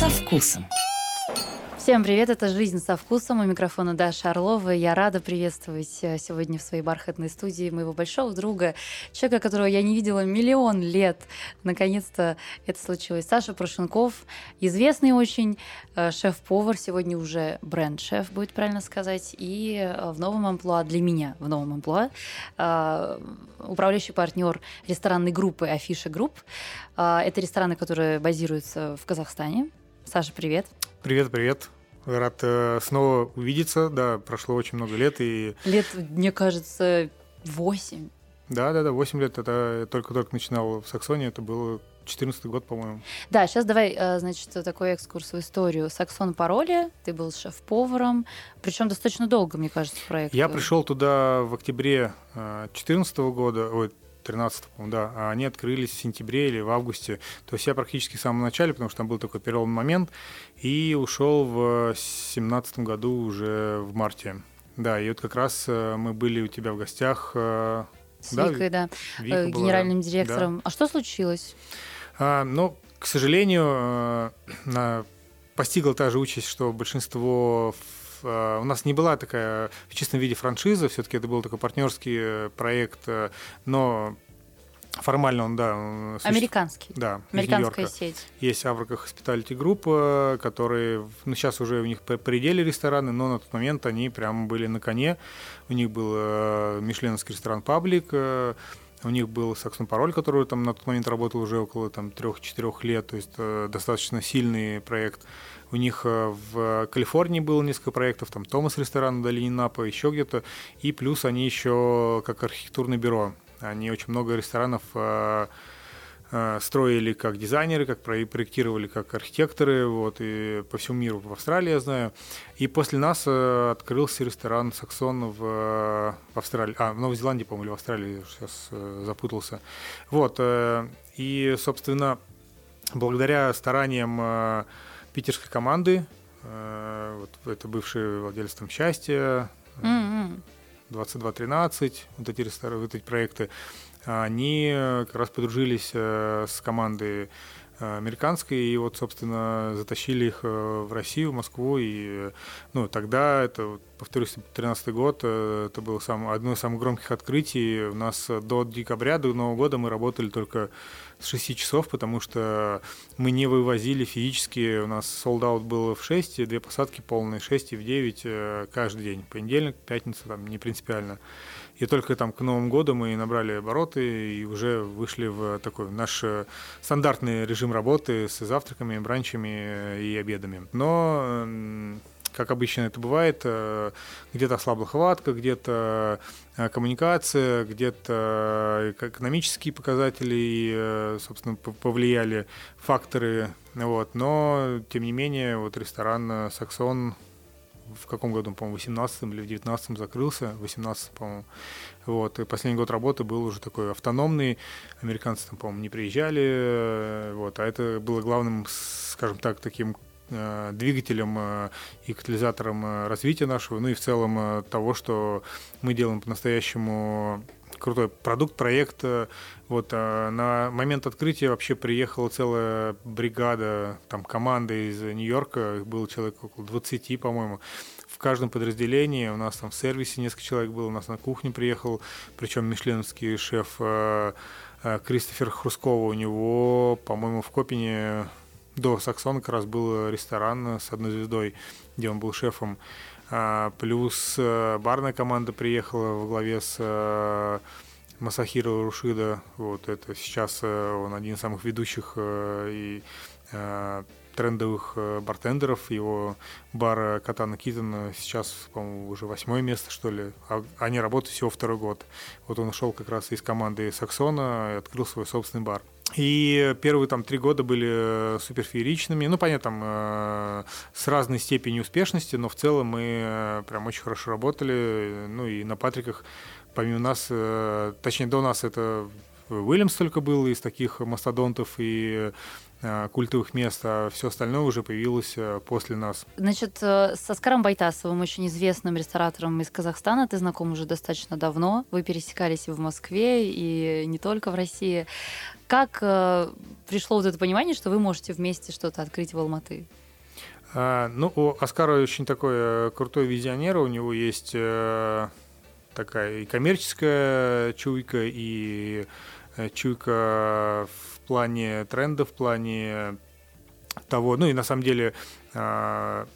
со вкусом. Всем привет, это «Жизнь со вкусом». У микрофона Даша Орлова. Я рада приветствовать э, сегодня в своей бархатной студии моего большого друга, человека, которого я не видела миллион лет. Наконец-то это случилось. Саша Прошенков, известный очень э, шеф-повар, сегодня уже бренд-шеф, будет правильно сказать, и э, в новом амплуа, для меня в новом амплуа, управляющий партнер ресторанной группы Афиша Групп. Это рестораны, которые базируются в Казахстане. Саша, привет. Привет, привет. Рад э, снова увидеться. Да, прошло очень много лет. И... Лет, мне кажется, восемь. Да, да, да, восемь лет. Это только-только начинал в Саксоне. Это было 14 год, по-моему. Да, сейчас давай, э, значит, такой экскурс в историю. Саксон Пароли, ты был шеф-поваром, причем достаточно долго, мне кажется, проект. Я пришел туда в октябре 2014 э, года, ой, 13 да, а они открылись в сентябре или в августе. То есть я практически в самом начале, потому что там был такой переломный момент, и ушел в 17 году уже в марте. Да, и вот как раз э, мы были у тебя в гостях. Э, С да, Викой, да, Вика э, генеральным была, директором. Да. А что случилось? А, ну, к сожалению, постигла та же участь, что большинство у нас не была такая в чистом виде франшиза, все-таки это был такой партнерский проект, но Формально он, да. Существ... Американский. Да. Американская сеть. Есть Аврока Hospitality Group, которые, ну, сейчас уже у них пределе рестораны, но на тот момент они прям были на коне. У них был э, мишленовский ресторан Паблик, э, у них был Саксон Пароль, который там на тот момент работал уже около там 3-4 лет, то есть э, достаточно сильный проект. У них в Калифорнии было несколько проектов, там Томас ресторан в долине Напа, еще где-то. И плюс они еще как архитектурное бюро они очень много ресторанов э, э, строили как дизайнеры, как проектировали как архитекторы, вот, и по всему миру, в Австралии, я знаю. И после нас э, открылся ресторан «Саксон» в, в Австралии, а, в Новой Зеландии, по-моему, или в Австралии, сейчас запутался. Вот, и, собственно, благодаря стараниям питерской команды, вот, это бывший владелец там «Счастья», mm-hmm 2213, вот эти, вот эти проекты, они как раз подружились э, с командой э, американской, и вот, собственно, затащили их э, в Россию, в Москву, и, ну, тогда, это, повторюсь, 2013 год, это было сам, одно из самых громких открытий. У нас до декабря, до Нового года мы работали только с 6 часов, потому что мы не вывозили физически, у нас солдат было в 6, две посадки полные, 6 и в 9 э, каждый день, понедельник, пятница, там не принципиально. И только там к Новому году мы набрали обороты и уже вышли в такой наш э, стандартный режим работы с завтраками, бранчами э, и обедами. Но как обычно это бывает, э, где-то ослабла хватка, где-то э, коммуникация, где-то экономические показатели, собственно, повлияли факторы. Вот. Но, тем не менее, вот ресторан «Саксон» в каком году, по-моему, в 18 или в 19 закрылся, в 18 по-моему. Вот, и последний год работы был уже такой автономный, американцы там, по-моему, не приезжали, э, вот, а это было главным, скажем так, таким Э, двигателем э, и катализатором э, развития нашего, ну и в целом того, что мы делаем по-настоящему крутой продукт, проект. Вот на момент открытия вообще приехала целая бригада, там команда из Нью-Йорка, их было человек около 20, по-моему. В каждом подразделении у нас там в сервисе несколько человек было, у нас на кухне приехал, причем мишленовский шеф Кристофер Хрускова, у него, по-моему, в Копине до Саксона как раз был ресторан с одной звездой, где он был шефом. А, плюс э, барная команда приехала во главе с э, Масахиро Рушида. Вот это сейчас э, он один из самых ведущих и трендовых бартендеров. Его бар Катана Китон сейчас, по-моему, уже восьмое место, что ли. А они работают всего второй год. Вот он ушел как раз из команды Саксона и открыл свой собственный бар. И первые там три года были э, супер фееричными. Ну, понятно, там э, с разной степенью успешности, но в целом мы э, прям очень хорошо работали. Ну и на Патриках, помимо нас, точнее до нас это Уильямс только был из таких мастодонтов и Э, культовых мест, а все остальное уже появилось э, после нас. Значит, э, с Оскаром Байтасовым, очень известным ресторатором из Казахстана, ты знаком уже достаточно давно. Вы пересекались и в Москве, и не только в России. Как пришло вот это понимание, что вы можете вместе что-то открыть в Алматы? А, ну, у Оскара очень такой крутой визионер, у него есть такая и коммерческая чуйка, и чуйка в плане тренда, в плане того, ну и на самом деле а,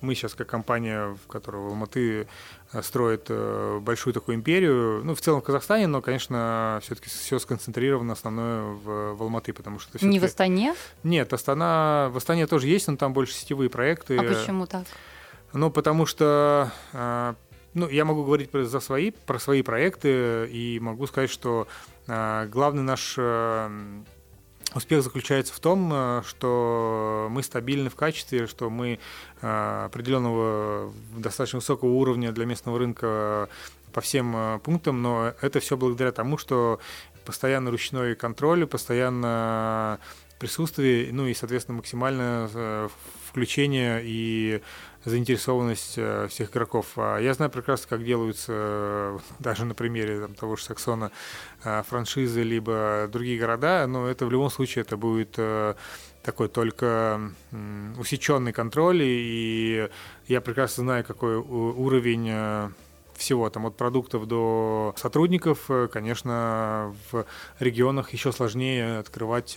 мы сейчас как компания, в которой Алматы э, строит э, большую такую империю, ну, в целом в Казахстане, но, конечно, все-таки все сконцентрировано основное в, в Алматы, потому что... Не в Астане? Нет, Астана, в Астане тоже есть, но там больше сетевые проекты. А почему так? Ну, потому что а, ну, я могу говорить про, за свои, про свои проекты и могу сказать, что а, главный наш Успех заключается в том, э, что мы стабильны в качестве, что мы э, определенного достаточно высокого уровня для местного рынка по всем э, пунктам, но это все благодаря тому, что постоянно ручной контроль, постоянно присутствие, ну и, соответственно, максимальное включение и заинтересованность э, всех игроков. А я знаю прекрасно, как делаются э, даже на примере там, того же Саксона э, франшизы, либо другие города, но это в любом случае это будет такой только усеченный контроль, и я прекрасно знаю, какой уровень всего, там от продуктов до сотрудников, конечно, в регионах еще сложнее открывать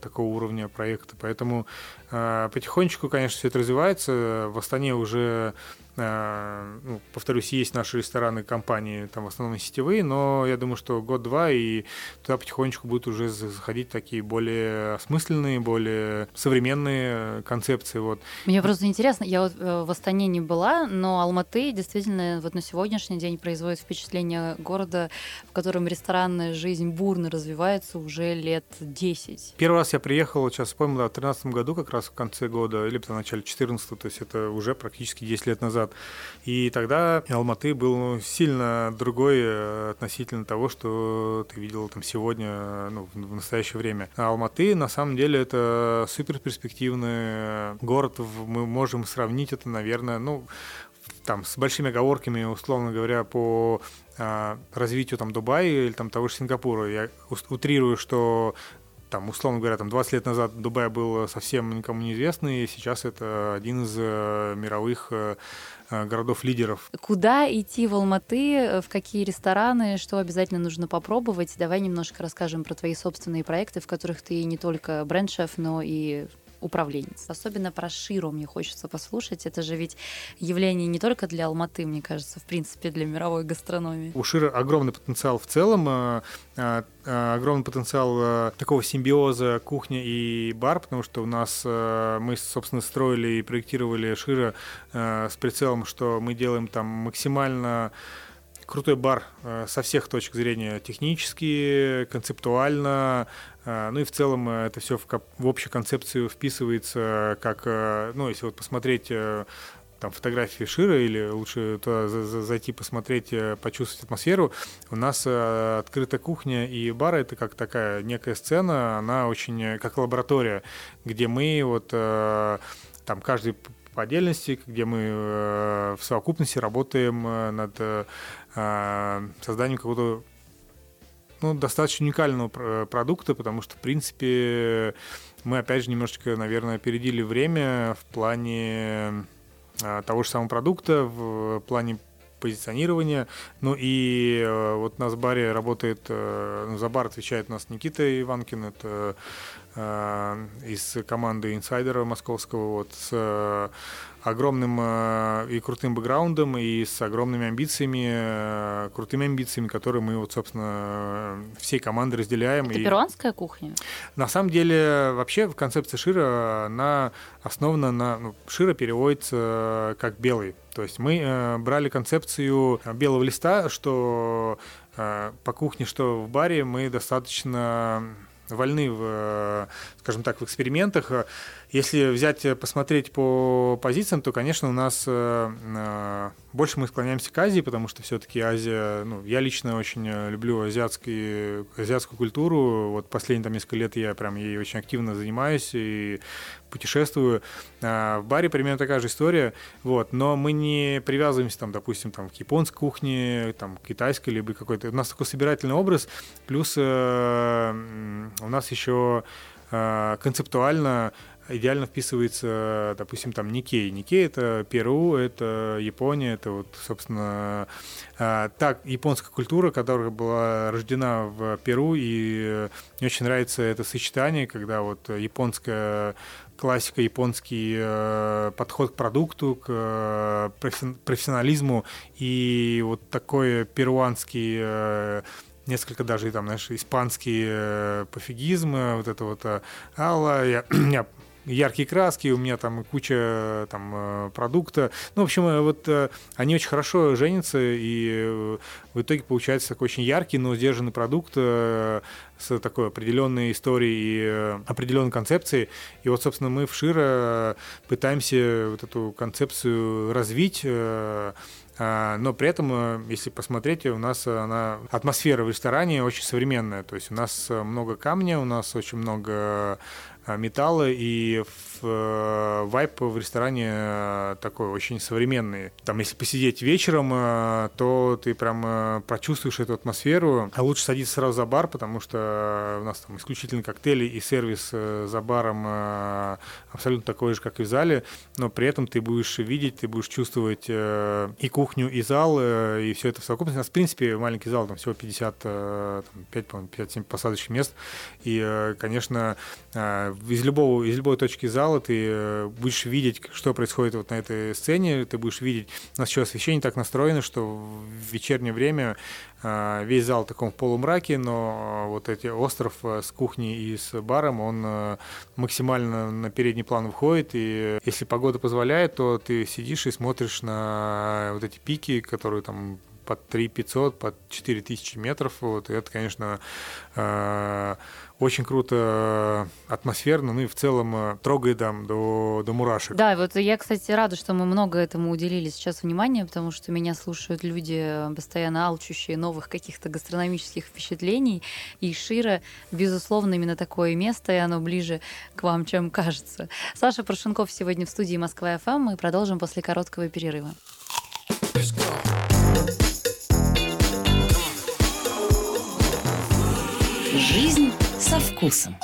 такого уровня проекта. Поэтому а, потихонечку, конечно, все это развивается. В Астане уже ну, повторюсь, есть наши рестораны, компании, там в основном сетевые, но я думаю, что год-два, и туда потихонечку будут уже заходить такие более осмысленные, более современные концепции. Вот. Мне просто интересно, я вот э, в Астане не была, но Алматы действительно вот на сегодняшний день производит впечатление города, в котором ресторанная жизнь бурно развивается уже лет 10. Первый раз я приехал, сейчас вспомнил, да, в 2013 году, как раз в конце года, или в начале 14 то есть это уже практически 10 лет назад назад. И тогда Алматы был ну, сильно другой э, относительно того, что ты видел там сегодня, ну, в настоящее время. А Алматы, на самом деле, это супер перспективный город. Мы можем сравнить это, наверное, ну, там, с большими оговорками, условно говоря, по а, развитию там Дубая или там того же Сингапура. Я утрирую, что там, условно говоря, там 20 лет назад Дубай был совсем никому неизвестный, и сейчас это один из э, мировых э, Э, городов-лидеров. Куда идти в Алматы, э, в какие рестораны, что обязательно нужно попробовать? Давай немножко расскажем про твои собственные проекты, в которых ты не только бренд-шеф, но и управленец. Особенно про Ширу мне хочется послушать. Это же ведь явление не только для Алматы, мне кажется, в принципе, для мировой гастрономии. У Шира огромный потенциал в целом, э, э, э, огромный потенциал такого симбиоза кухня и бар, потому что у нас мы, собственно, строили и проектировали Шира с прицелом, что мы делаем там максимально крутой бар со всех точек зрения технически, концептуально, а, ну и в целом э, это все в, в общую концепцию вписывается, как, э, ну, если вот посмотреть э, там фотографии Шира или лучше туда зайти посмотреть, почувствовать атмосферу. У нас открытая кухня и бар это как такая некая сцена, она очень как лаборатория, где мы вот там каждый по отдельности, где мы в совокупности работаем над созданием какого-то ну, достаточно уникального продукта, потому что, в принципе, мы, опять же, немножечко, наверное, опередили время в плане а, того же самого продукта, в плане позиционирования. Ну и э, вот у нас в баре работает, э, ну, за бар отвечает у нас Никита Иванкин, это э, из команды инсайдера московского, вот с огромным э, и крутым бэкграундом, и с огромными амбициями, э, крутыми амбициями, которые мы, вот, собственно, всей командой разделяем. Это и... перуанская кухня? На самом деле, вообще, в концепции Шира, она основана на... Ну, Шира переводится как белый. То есть мы э, брали концепцию белого листа, что э, по кухне, что в баре мы достаточно вольны в, скажем так, в экспериментах. Если взять, э, посмотреть по позициям, то, конечно, у нас э, э, больше мы склоняемся к Азии, потому что все-таки Азия, ну, я лично очень люблю азиатский, азиатскую культуру. Вот последние там несколько лет я прям ей очень активно занимаюсь и путешествую. А, в баре примерно такая же история, вот, но мы не привязываемся, там, допустим, там, к японской кухне, там, к китайской, либо какой-то. У нас такой собирательный образ, плюс э, у нас еще э, концептуально идеально вписывается, допустим, там Никей. Никей — это Перу, это Япония, это вот, собственно, а, так японская культура, которая была рождена в Перу, и мне очень нравится это сочетание, когда вот японская классика, японский э, подход к продукту, к э, профессионализму и вот такой перуанский э, несколько даже там, знаешь, испанский э, пофигизм, вот это вот э, алла, я, я яркие краски, у меня там куча там э, продукта. Ну, в общем, э, вот э, они очень хорошо женятся, и в итоге получается такой очень яркий, но сдержанный продукт с такой определенной историей и определенной концепцией. И вот, собственно, мы в Широ пытаемся вот эту концепцию развить, но при этом, если посмотреть, у нас она, атмосфера в ресторане очень современная. То есть у нас много камня, у нас очень много металла, и э, вайп в ресторане э, такой очень современный. Там, если посидеть вечером, то ты прям прочувствуешь эту атмосферу. А лучше садиться сразу за бар, потому что у нас там исключительно коктейли и сервис за баром абсолютно такой же, как и в зале, но при этом ты будешь видеть, ты будешь чувствовать и кухню, и зал, и все это в совокупности. У нас, в принципе, маленький зал, там всего 55, по-моему, 57 посадочных мест, и, конечно, из, любого, из любой точки зала ты э, будешь видеть, что происходит вот на этой сцене, ты будешь видеть, у нас еще освещение так настроено, что в вечернее время э, весь зал в таком полумраке, но вот эти остров э, с кухней и с баром, он максимально на передний план выходит, и если погода позволяет, то ты сидишь и смотришь на вот эти пики, которые там под 3 500, под 4 тысячи метров. Вот, и это, конечно, очень круто, э, атмосферно, ну и в целом э, трогает там до, до мурашек. Да, вот я, кстати, рада, что мы много этому уделили сейчас внимания, потому что меня слушают люди, э, постоянно алчущие новых каких-то гастрономических впечатлений, и Шира, безусловно, именно такое место, и оно ближе к вам, чем кажется. Саша Прошенков сегодня в студии Москва ФМ, мы продолжим после короткого перерыва. Жизнь со вкусом.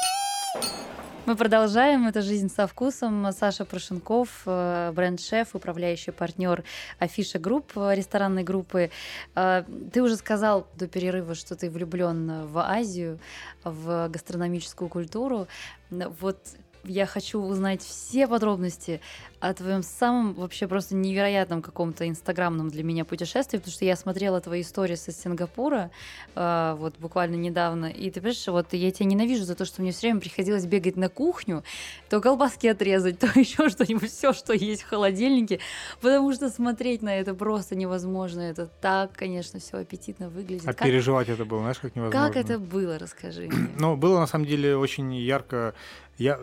Мы продолжаем. Это «Жизнь со вкусом». Саша Прошенков, э, бренд-шеф, управляющий партнер Афиша Групп, э, ресторанной группы. Э, ты уже сказал до перерыва, что ты влюблен в Азию, в гастрономическую культуру. Вот я хочу узнать все подробности о твоем самом вообще просто невероятном каком-то инстаграмном для меня путешествии, потому что я смотрела твои истории из Сингапура э, вот буквально недавно, и ты понимаешь, вот я тебя ненавижу за то, что мне все время приходилось бегать на кухню, то колбаски отрезать, то еще что-нибудь, все, что есть в холодильнике, потому что смотреть на это просто невозможно. Это так, конечно, все аппетитно выглядит. А как... переживать это было, знаешь, как невозможно. Как это было, расскажи мне. Ну, было на самом деле очень ярко. Я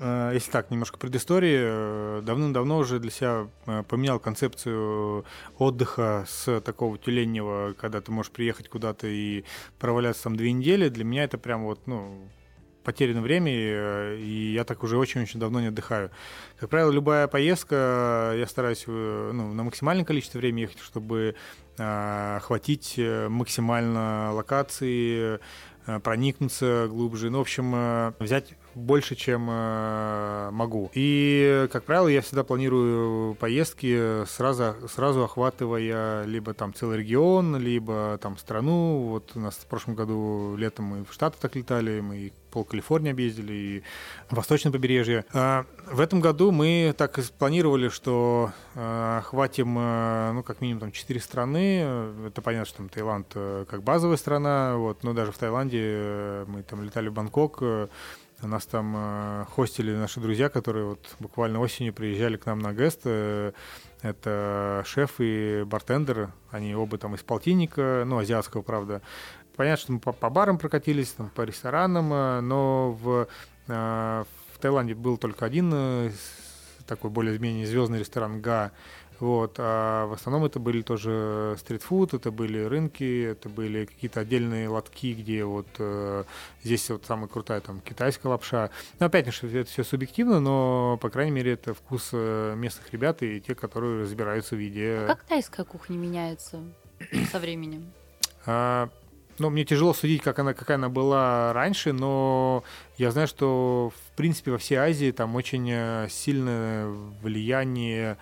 если так, немножко предыстории, э, давным-давно уже для себя э, поменял концепцию отдыха с такого тюленнего, когда ты можешь приехать куда-то и проваляться там две недели. Для меня это прям вот, ну, потеряно время, и я так уже очень-очень давно не отдыхаю. Как правило, любая поездка, я стараюсь ну, на максимальное количество времени ехать, чтобы охватить максимально локации, проникнуться глубже. Ну, в общем, взять больше, чем э, могу. И, как правило, я всегда планирую поездки, сразу, сразу охватывая либо там целый регион, либо там страну. Вот у нас в прошлом году летом мы в Штаты так летали, мы пол Калифорнии объездили, и восточное побережье. А в этом году мы так и спланировали, что э, охватим, э, ну, как минимум, там, четыре страны. Это понятно, что там Таиланд э, как базовая страна, вот, но даже в Таиланде э, мы там летали в Бангкок, э, нас там э, хостили наши друзья, которые вот буквально осенью приезжали к нам на гест. Э, это шеф и бартендер. Они оба там из полтинника, ну, азиатского, правда. Понятно, что мы по, по барам прокатились, там, по ресторанам, э, но в, э, в Таиланде был только один такой более-менее звездный ресторан Га, вот. А в основном это были тоже стритфуд, это были рынки, это были какие-то отдельные лотки, где вот э, здесь вот самая крутая там китайская лапша. Ну, опять же, это все субъективно, но, по крайней мере, это вкус э, местных ребят и те, которые разбираются в еде. А как тайская кухня меняется со временем? А, ну, мне тяжело судить, как она, какая она была раньше, но я знаю, что, в принципе, во всей Азии там очень э, сильное влияние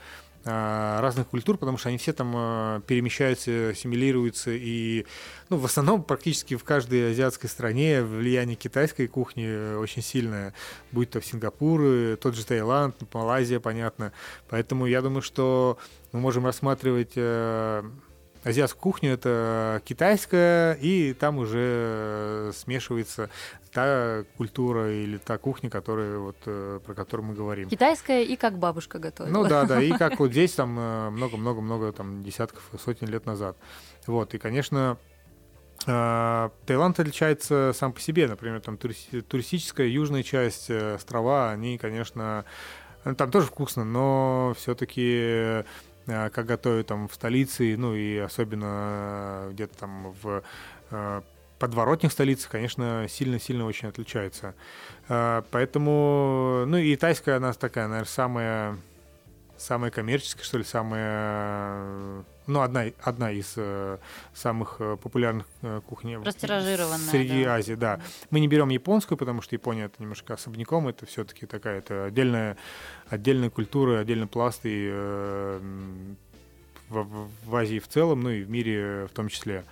разных культур, потому что они все там а, перемещаются, ассимилируются, и ну, в основном практически в каждой азиатской стране влияние китайской кухни очень сильное, будь то в Сингапур, тот же Таиланд, Малайзия, понятно. Поэтому я думаю, что мы можем рассматривать э, азиатскую кухню это китайская, и там уже смешивается та культура или та кухня, которая, вот, э, про которую мы говорим. Китайская и как бабушка готовит. Ну да, да, и как вот здесь там э, много-много-много там десятков, сотен лет назад. Вот, и, конечно, э, Таиланд отличается сам по себе, например, там туристическая южная часть, острова, они, конечно, там тоже вкусно, но все-таки как готовят там в столице, ну и особенно где-то там в подворотных столицах, конечно, сильно-сильно очень отличается. Поэтому, ну и тайская она такая, наверное, самая, самая коммерческая, что ли, самая, ну, одна, одна из э, самых э, популярных э, кухней среди да. Азии, да. Мы не берем японскую, потому что Япония это немножко особняком, это все-таки такая, это отдельная, отдельная культура, отдельный пласт и э, в, в Азии в целом, ну и в мире в том числе.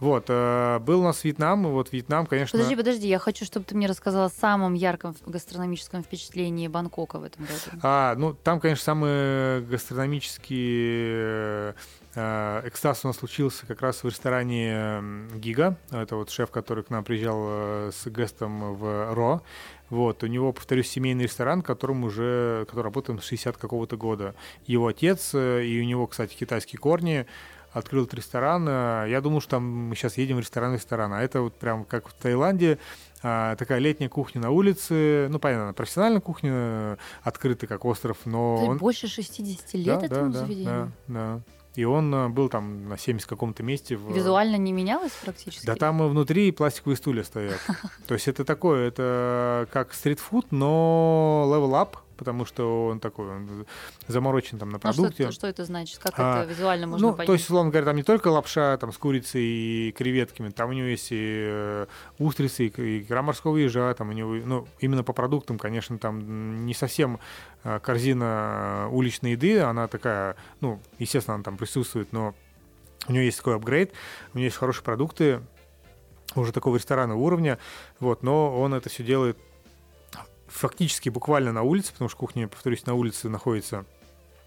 Вот, э, был у нас Вьетнам, и вот Вьетнам, конечно... Подожди, подожди, я хочу, чтобы ты мне рассказал о самом ярком гастрономическом впечатлении Бангкока в этом году. А, ну, там, конечно, самый гастрономический э, экстаз у нас случился как раз в ресторане Гига. Это вот шеф, который к нам приезжал э, с гестом в Ро. Вот, у него, повторюсь, семейный ресторан, которым уже, который работает с 60 какого-то года. Его отец, и у него, кстати, китайские корни открыл этот ресторан. Э, я думал, что там мы сейчас едем в ресторан-ресторан, а это вот прям как в Таиланде, а, такая летняя кухня на улице, ну, понятно, профессиональная кухня, э, открытая как остров, но... он... больше 60 лет да, этому да, заведению? Да, да. И он э, был там на 70 каком-то месте. В... Визуально не менялось практически? Да там внутри пластиковые стулья стоят. То есть это такое, это как стритфуд, но up, потому что он такой он заморочен там на продукте. Ну, что, что это значит? Как а, это визуально можно ну, понять? То есть, условно говоря, там не только лапша там, с курицей и креветками, там у него есть и э, устрицы, и икра морского ежа, там у него, ну, именно по продуктам, конечно, там не совсем э, корзина уличной еды, она такая, ну, естественно, она там присутствует, но у него есть такой апгрейд, у него есть хорошие продукты, уже такого ресторанного уровня, вот, но он это все делает фактически буквально на улице, потому что кухня, повторюсь, на улице находится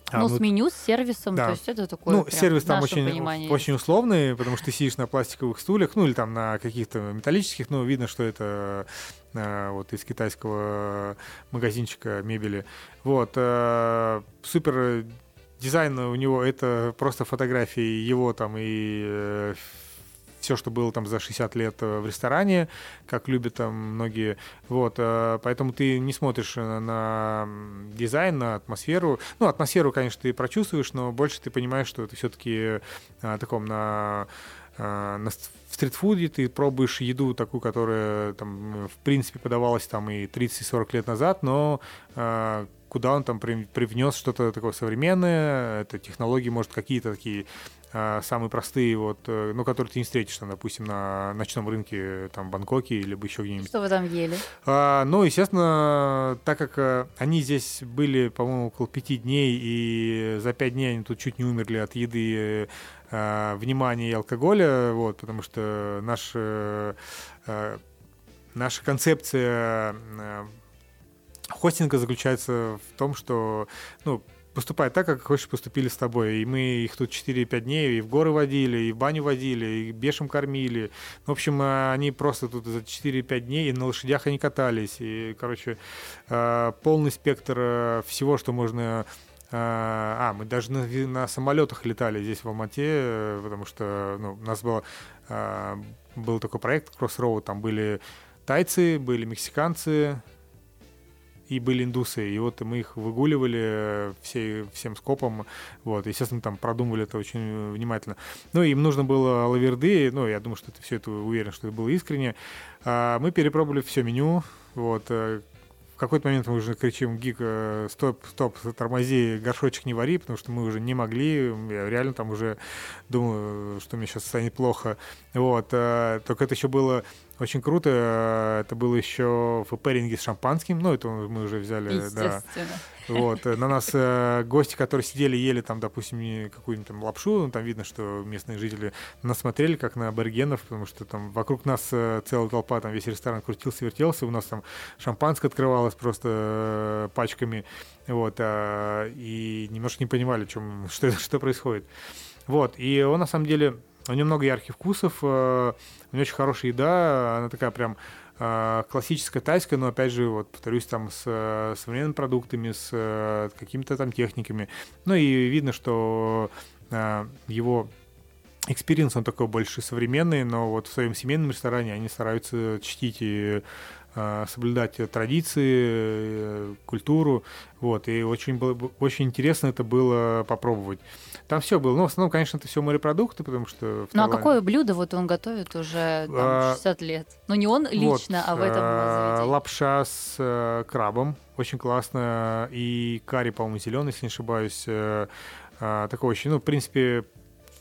а, ну, ну, с меню, с сервисом, да. то есть это такое Ну, сервис там очень, очень условный, потому что ты сидишь на пластиковых стульях, ну, или там на каких-то металлических, но видно, что это а, вот из китайского магазинчика мебели. Вот. А, супер дизайн у него это просто фотографии его там и э, все, что было там за 60 лет э, в ресторане, как любят там многие. Вот, э, поэтому ты не смотришь на дизайн, на атмосферу. Ну, атмосферу, конечно, ты прочувствуешь, но больше ты понимаешь, что это все-таки э, таком на на стритфуде ты пробуешь еду такую, которая там в принципе подавалась там и 30-40 лет назад, но куда он там привнес что-то такое современное, это технологии, может, какие-то такие а, самые простые, вот, э, ну, которые ты не встретишь, там, допустим, на ночном рынке там, Бангкоке или еще где-нибудь. Что вы там ели? А, ну, естественно, так как э, они здесь были, по-моему, около пяти дней, и за пять дней они тут чуть не умерли от еды, а, внимания и алкоголя, вот, потому что наш, а, наша концепция хостинга заключается в том, что, ну, поступать так, как хочешь поступили с тобой. И мы их тут 4-5 дней и в горы водили, и в баню водили, и бешем кормили. В общем, э, они просто тут за 4-5 дней и на лошадях они катались. И, короче, э, полный спектр э, всего, что можно а, мы даже на, на самолетах летали здесь в Алмате, потому что ну, у нас было, был такой проект Crossroad, там были тайцы, были мексиканцы, и были индусы, и вот мы их выгуливали все, всем скопом, вот, естественно, там продумывали это очень внимательно. Ну, им нужно было лаверды, ну, я думаю, что это все это уверен, что это было искренне. А мы перепробовали все меню, вот, э, в какой-то момент мы уже кричим гик, э, стоп, стоп, тормози, горшочек не вари, потому что мы уже не могли, я реально там уже думаю, что мне сейчас станет плохо. Вот, э, только это еще было очень круто. Это было еще в пэринге с шампанским. Ну, это мы уже взяли, да. Вот. Э, на нас э, гости, которые сидели, ели там, допустим, какую-нибудь там лапшу, ну, там видно, что местные жители нас смотрели как на аборигенов, потому что там вокруг нас э, целая толпа, там весь ресторан крутился, вертелся, у нас там шампанское открывалось просто пачками, вот, а, и немножко не понимали, чем, что, что происходит. Вот, и он на самом деле у него много ярких вкусов, у него очень хорошая еда, она такая прям а, классическая тайская, но опять же, вот повторюсь, там с э, современными продуктами, с э, какими-то там техниками. Ну и видно, что его experience, он такой больше современный, но вот в своем семейном ресторане они стараются чтить и соблюдать традиции, э, культуру, вот, и очень было очень интересно это было попробовать. Там все было. Ну, в основном, конечно, это все морепродукты, потому что... Ну, а какое блюдо вот он готовит уже там, а, 60 лет? Ну, не он лично, вот, а в этом а. Лапша с а, крабом. Очень классно. И карри, по-моему, зеленый, если не ошибаюсь. А, такой очень, ну, в принципе,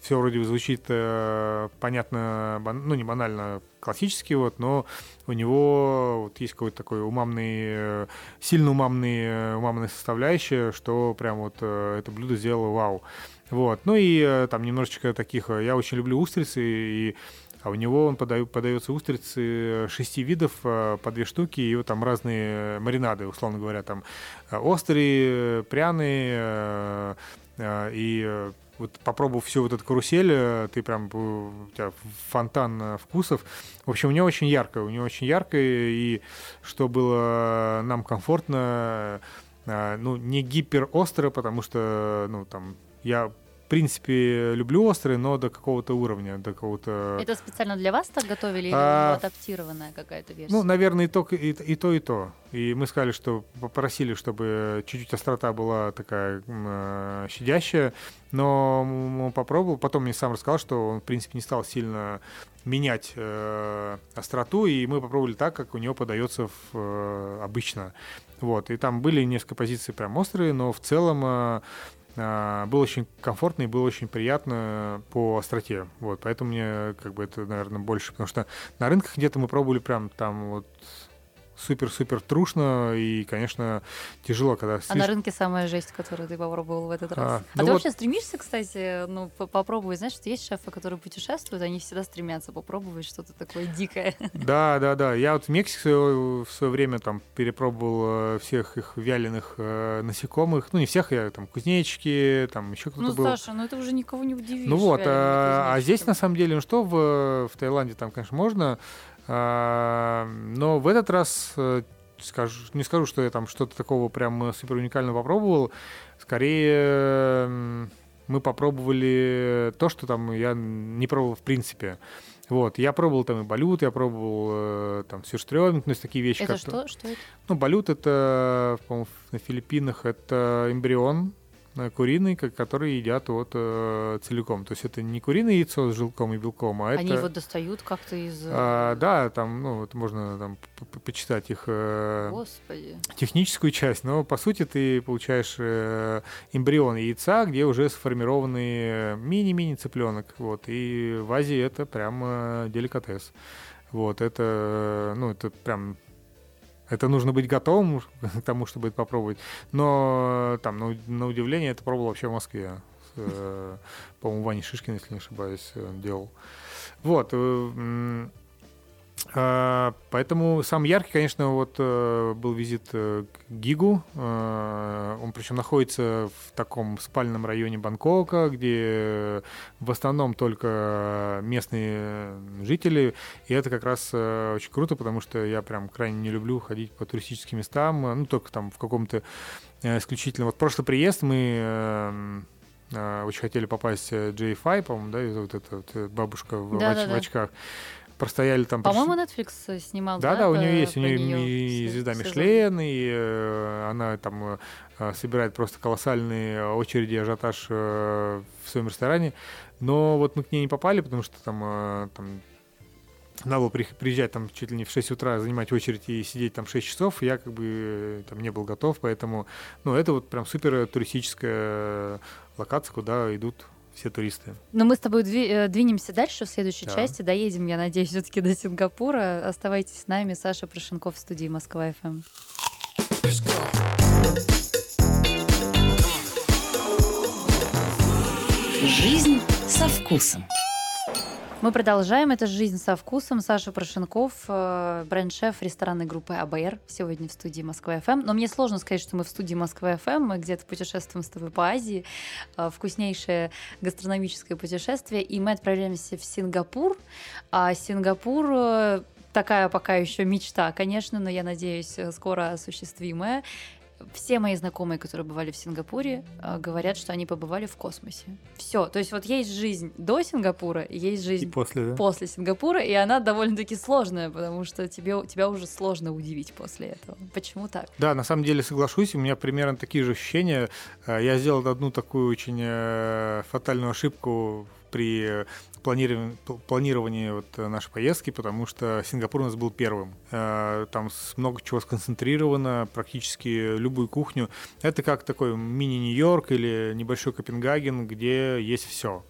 все вроде звучит э, понятно, бан, ну не банально классически, вот, но у него вот есть какой-то такой умамный, э, сильно умамный, умамная составляющая, что прям вот э, это блюдо сделало вау. Вот. Ну и э, там немножечко таких... Э, я очень люблю устрицы, и а у него он подает, подается устрицы шести видов э, по две штуки, и вот там разные маринады, условно говоря, там острые, пряные, и вот попробовав всю вот эту карусель, ты прям, у тебя фонтан вкусов. В общем, у него очень ярко, у него очень ярко, и что было нам комфортно, ну, не гипер остро, потому что, ну, там, я в принципе, люблю острые, но до какого-то уровня, до какого-то... Это специально для вас так готовили или а... адаптированная какая-то версия? Ну, наверное, и то, и, и то, и то. И мы сказали, что попросили, чтобы чуть-чуть острота была такая э, щадящая, но он попробовал. Потом мне сам рассказал, что он, в принципе, не стал сильно менять э, остроту, и мы попробовали так, как у него подается в, э, обычно. Вот, и там были несколько позиций прям острые, но в целом э, было очень комфортно и было очень приятно по остроте. Вот, поэтому мне как бы это, наверное, больше, потому что на рынках где-то мы пробовали прям там вот супер-супер трушно и, конечно, тяжело, когда... А на рынке самая жесть, которую ты попробовал в этот раз? А, а ну ты вот... вообще стремишься, кстати, ну, попробовать? Знаешь, что есть шефы, которые путешествуют, они всегда стремятся попробовать что-то такое дикое. Да, да, да. Я вот в Мексике в свое время там перепробовал э, всех их вяленых э, насекомых. Ну, не всех, я там кузнечики, там еще кто-то ну, был. Ну, Саша, ну это уже никого не удивишь. Ну вот, а, а здесь на самом деле, ну что в, в Таиланде там, конечно, можно а, но в этот раз э, скажу, не скажу, что я там что-то такого прям супер уникального попробовал. Скорее, мы попробовали то, что там я не пробовал в принципе. Вот, я пробовал там и балют, я пробовал э, там сюрстрёминг, ну, есть такие вещи. Это как что? Что это? Ну, балют это, по-моему, на Филиппинах это эмбрион, куриный, который едят вот э, целиком. То есть это не куриное яйцо с жилком и белком, а Они это... Они его достают как-то из... А, да, там, ну, вот можно там почитать их э, Господи. техническую часть, но по сути ты получаешь э, эмбрион яйца, где уже сформированный мини-мини цыпленок. Вот, и в Азии это прям э, деликатес. Вот, это, ну, это прям это нужно быть готовым к тому, чтобы это попробовать. Но там, на, на удивление, это пробовал вообще в Москве. Э, по-моему, Ваня Шишкин, если не ошибаюсь, э, делал. Вот. Э, а, поэтому самый яркий, конечно, вот э, был визит э, к Гигу. Э, он причем находится в таком спальном районе Бангкока, где в основном только местные жители. И это как раз очень круто, потому что я прям крайне не люблю ходить по туристическим местам, ну, только там в каком-то исключительно... Вот прошлый приезд мы очень хотели попасть в J5, по-моему, да, вот эта вот бабушка в, да, в, да, в очках. Простояли там... По-моему, Netflix снимал, да? Да, да, у нее есть, у нее и звезда Мишлен, и она там собирает просто колоссальные очереди, ажиотаж в своем ресторане. Но вот мы к ней не попали, потому что там, там надо было приезжать там чуть ли не в 6 утра, занимать очередь и сидеть там 6 часов, я как бы там не был готов, поэтому, ну, это вот прям супер туристическая локация, куда идут все туристы. Но мы с тобой э, двинемся дальше в следующей да. части. Доедем, я надеюсь, все-таки до Сингапура. Оставайтесь с нами. Саша Прошенков в студии Москва ФМ. Жизнь со вкусом. Мы продолжаем. Это «Жизнь со вкусом». Саша Прошенков, э, бренд-шеф ресторанной группы АБР, сегодня в студии Москва ФМ. Но мне сложно сказать, что мы в студии Москва ФМ. Мы где-то путешествуем с тобой по Азии. Э, вкуснейшее гастрономическое путешествие. И мы отправляемся в Сингапур. А Сингапур э, такая пока еще мечта, конечно, но я надеюсь, скоро осуществимая все мои знакомые, которые бывали в Сингапуре, э, говорят, что они побывали в космосе. Все. То есть вот есть жизнь до Сингапура, есть жизнь и после, да? после Сингапура, и она довольно-таки сложная, потому что тебе, тебя уже сложно удивить после этого. Почему так? Да, на самом деле соглашусь, у меня примерно такие же ощущения. Э, я сделал одну такую очень э, фатальную ошибку при планировании, планировании вот нашей поездки, потому что Сингапур у нас был первым. Э, там много чего сконцентрировано, практически любую кухню. Это как такой мини-Нью-Йорк или небольшой Копенгаген, где есть все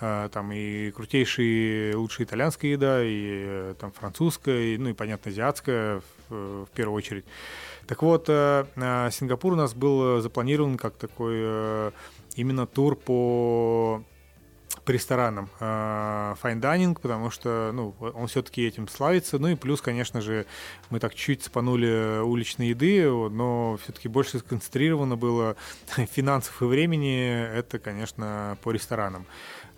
э, там и крутейшая, лучшая итальянская еда, и э, там французская, ну и, понятно, азиатская в первую очередь. Так вот, Сингапур у нас был запланирован как такой именно тур по по ресторанам э, fine dining, потому что ну, он все-таки этим славится. Ну и плюс, конечно же, мы так чуть цепанули уличной еды, но все-таки больше сконцентрировано было финансов и времени. Это, конечно, по ресторанам.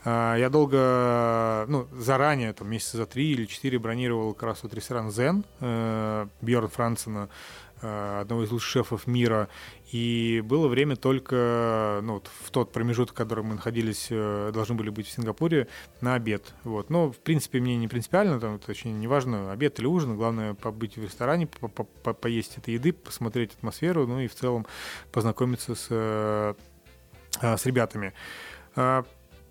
Э, я долго, ну, заранее, там, месяца за три или четыре бронировал как раз вот ресторан Zen э, Бьорн Франсена, Э, одного из лучших шефов мира. И было время только ну, вот в тот промежуток, в котором мы находились, э, должны были быть в Сингапуре, на обед. Вот. Но, в принципе, мне не принципиально, там, это очень неважно, обед или ужин. Главное побыть в ресторане, по -по поесть этой еды, посмотреть атмосферу, ну и в целом познакомиться с, э, с ребятами.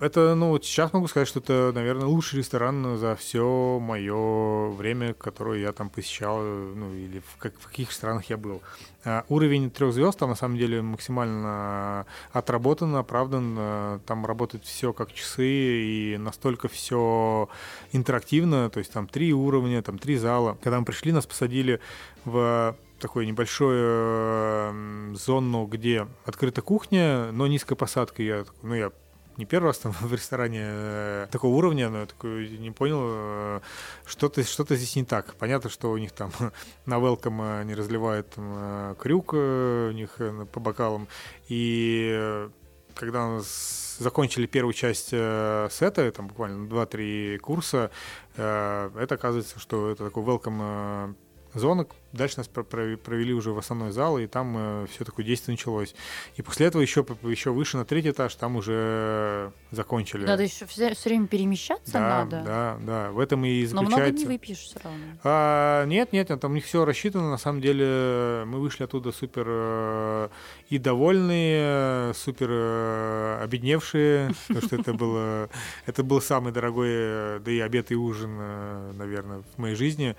Это, ну, вот сейчас могу сказать, что это, наверное, лучший ресторан за все мое время, которое я там посещал, ну, или в, как, в каких странах я был. А, уровень трех звезд там, на самом деле, максимально отработан, оправдан. А, там работает все как часы, и настолько все интерактивно, то есть там три уровня, там три зала. Когда мы пришли, нас посадили в такую небольшую зону, где открыта кухня, но низкая посадка. Я, ну, я не первый раз там в ресторане э, такого уровня, но я такой не понял, э, что-то что здесь не так. Понятно, что у них там на welcome не разливают там, крюк э, у них по бокалам. И когда у нас закончили первую часть сета, там буквально 2-3 курса, это оказывается, что это такой welcome зона. Дальше нас провели уже в основной зал, и там э, все такое действие началось. И после этого еще, еще выше на третий этаж, там уже закончили. Надо еще все, все время перемещаться да, надо. Да, да, в этом и заключается. Но много не выпьешь все равно. А, нет, нет, там у них все рассчитано. На самом деле мы вышли оттуда супер э, и довольные, супер э, обедневшие, потому что это было, это был самый дорогой, да и обед и ужин, наверное, в моей жизни.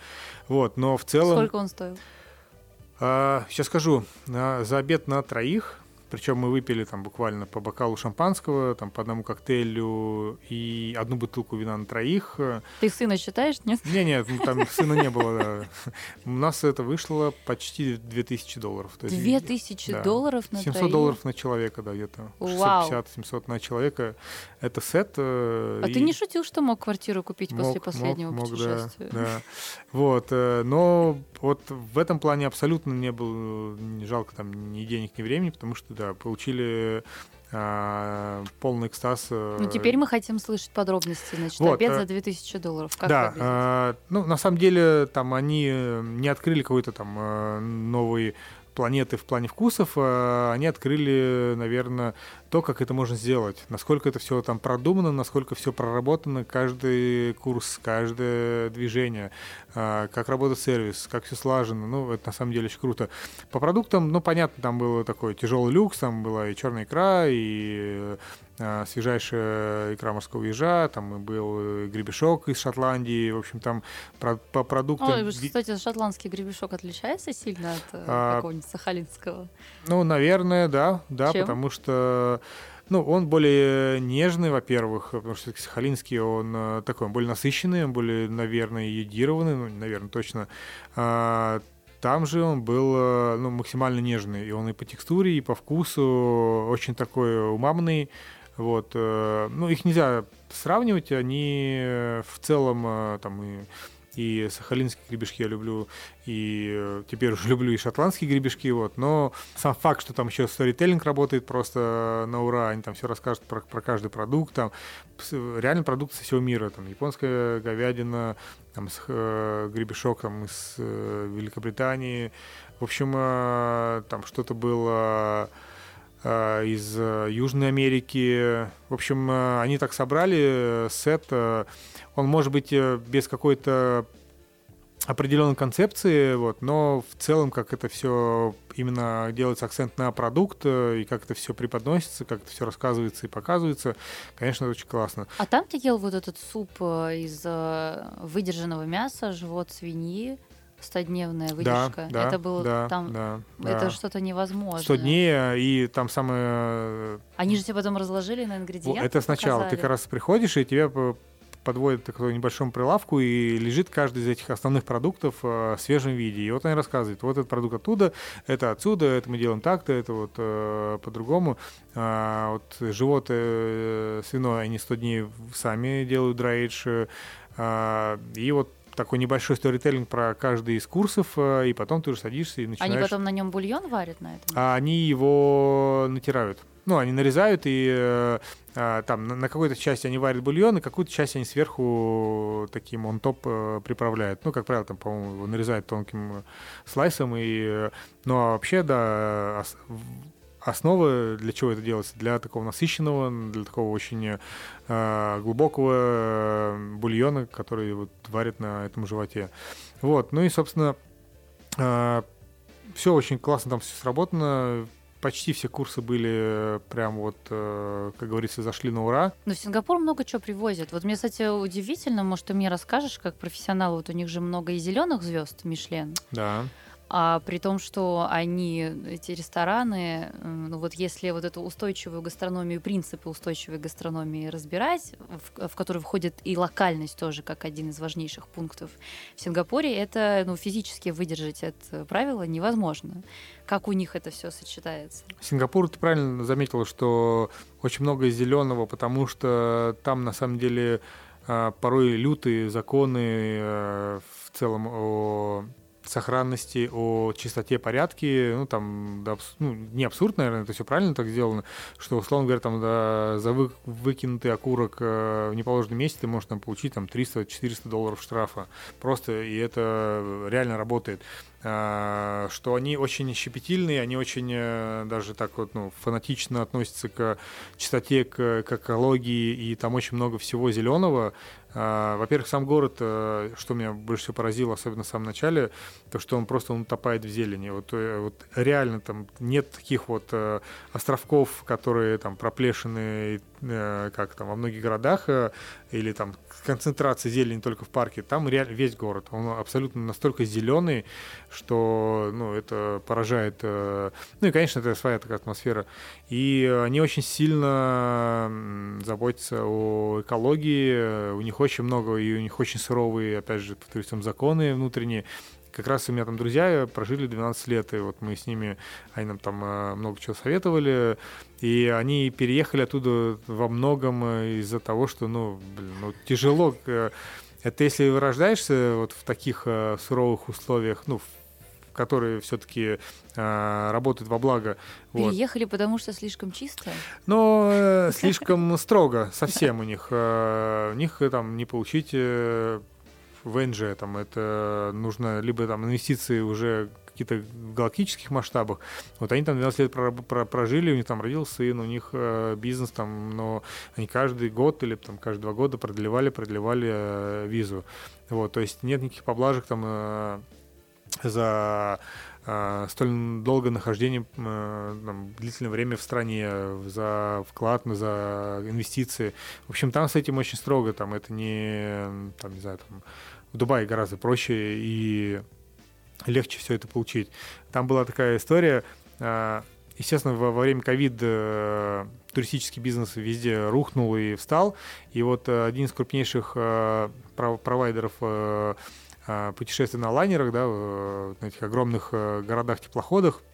Вот, но в целом... Сколько он стоил? А, сейчас скажу. За обед на троих причем мы выпили там буквально по бокалу шампанского, там по одному коктейлю и одну бутылку вина на троих. Ты сына считаешь, нет? Не, нет, там сына не было. У нас это вышло почти 2000 долларов. 2000 да. долларов на 700 троих? долларов на человека, да, где-то. 650-700 на человека. Это сет. Э, а ты не шутил, что мог квартиру купить после последнего путешествия? Да. Вот, э, но вот в этом плане абсолютно не было не жалко там ни денег, ни времени, потому что да, получили а, полный экстаз. Э, ну, теперь мы хотим слышать подробности. Значит, вот, обед за 2000 долларов. Как да, а, ну, на самом деле, там они не открыли какой-то там новый планеты в плане вкусов, э, они открыли, наверное, то, как это можно сделать, насколько это все там продумано, насколько все проработано, каждый курс, каждое движение, э, как работает сервис, как все слажено, ну, это на самом деле очень круто. По продуктам, ну, понятно, там был такой тяжелый люкс, там была и черная икра, и э, свежайшая икра морского ежа, там и был гребешок из Шотландии, в общем, там про, по продуктам... Ой, кстати, шотландский гребешок отличается сильно от а, какого-нибудь сахалинского? Ну, наверное, да, да, Чем? потому что ну, он более нежный, во-первых, потому что Сахалинский, он э, такой, он более насыщенный, он более, наверное, едированный, ну, наверное, точно. А, там же он был э, ну, максимально нежный, и он и по текстуре, и по вкусу очень такой умамный. Вот, э, ну, их нельзя сравнивать, они в целом там и и сахалинские гребешки я люблю, и э, теперь уже люблю и шотландские гребешки, вот, но сам факт, что там еще сторителлинг работает просто на ура, они там все расскажут про, про каждый продукт, там реально продукт со всего мира, там японская говядина, там с, э, гребешок там из э, Великобритании, в общем, э, там что-то было из э, Южной Америки. В общем, они так собрали сет он может быть э, без какой-то определенной концепции, вот, но в целом, как это все именно делается акцент на продукт, э, и как это все преподносится, как это все рассказывается и показывается, конечно, это очень классно. А там ты ел вот этот суп э, из выдержанного мяса, живот свиньи, стодневная выдержка. Да, да, это было да, там. Да, это да. что-то невозможное. 100 дней, и там самое. Они же тебе потом разложили на ингредиенты. Это сначала. показали. Ты как раз приходишь, и тебе подводят к небольшому прилавку, и лежит каждый из этих основных продуктов э, в свежем виде. И вот они рассказывают, вот этот продукт оттуда, это отсюда, это мы делаем так-то, это вот э, по-другому. А, вот живот э, свиной они 100 дней сами делают драйдж. Э, и вот такой небольшой сторителлинг про каждый из курсов, э, и потом ты уже садишься и начинаешь... Они потом на нем бульон варят на этом? А они его натирают. Ну, они нарезают и э, э, там на, на какой-то части они варят бульон, и какую-то часть они сверху таким он топ э, приправляют. Ну, как правило, там, по-моему, его нарезают тонким слайсом. И, э, ну, а вообще, да, ос, основа для чего это делается? Для такого насыщенного, для такого очень э, глубокого э, бульона, который вот варят на этом животе. Вот, ну и, собственно, э, все очень классно там все сработано почти все курсы были прям вот, э, как говорится, зашли на ура. Но в Сингапур много чего привозят. Вот мне, кстати, удивительно, может, ты мне расскажешь, как профессионал, вот у них же много и зеленых звезд Мишлен. Да а при том, что они, эти рестораны, ну вот если вот эту устойчивую гастрономию, принципы устойчивой гастрономии разбирать, в, в который входит и локальность тоже как один из важнейших пунктов в Сингапуре, это ну, физически выдержать это правило невозможно. Как у них это все сочетается? Сингапур, ты правильно заметила, что очень много зеленого, потому что там на самом деле а, порой лютые законы э, в целом о сохранности, о чистоте, порядке, ну, там, да, ну, не абсурд, наверное, это все правильно так сделано, что, условно говоря, там, да, за вы, выкинутый окурок э, в неположенном месте ты можешь там получить там 300-400 долларов штрафа. Просто, и это реально работает. А, что они очень щепетильные, они очень э, даже так вот, ну, фанатично относятся к чистоте, к, к экологии, и там очень много всего зеленого, во-первых, сам город, э, что меня больше всего поразило, особенно в самом начале, то, что он просто он утопает в зелени. Вот, э, вот реально там нет таких вот э, островков, которые там проплешины, как там во многих городах, или там концентрация зелени только в парке. Там реально весь город, он абсолютно настолько зеленый, что ну, это поражает. Ну и, конечно, это своя такая атмосфера. И они очень сильно заботятся о экологии, у них очень много, и у них очень суровые, опять же, повторюсь, там законы внутренние. Как раз у меня там друзья прожили 12 лет, и вот мы с ними, они нам там э, много чего советовали, и они переехали оттуда во многом э, из-за того, что, ну, блин, ну, тяжело. Э, это если рождаешься вот в таких суровых условиях, ну, которые все-таки э, работают во благо. Переехали, вот. потому что слишком чисто? Но э, слишком строго совсем у них. Э, у них там не получить ВНЖ, там это нужно либо там инвестиции уже каких-то галактических масштабах. Вот они там 12 лет прожили, у них там родился сын, у них э, бизнес там, но они каждый год или там каждые два года продлевали, продлевали э, визу. Вот, то есть нет никаких поблажек там э, за столь долгое нахождение там, длительное время в стране, за вклад, за инвестиции. В общем, там с этим очень строго, там это не, там, не знаю, там, в Дубае гораздо проще и легче все это получить. Там была такая история, э, естественно, во, во время ковида туристический бизнес везде рухнул и встал, и вот один из крупнейших провайдеров а, путешествия на лайнерах, да, на этих огромных э, городах-теплоходах, а,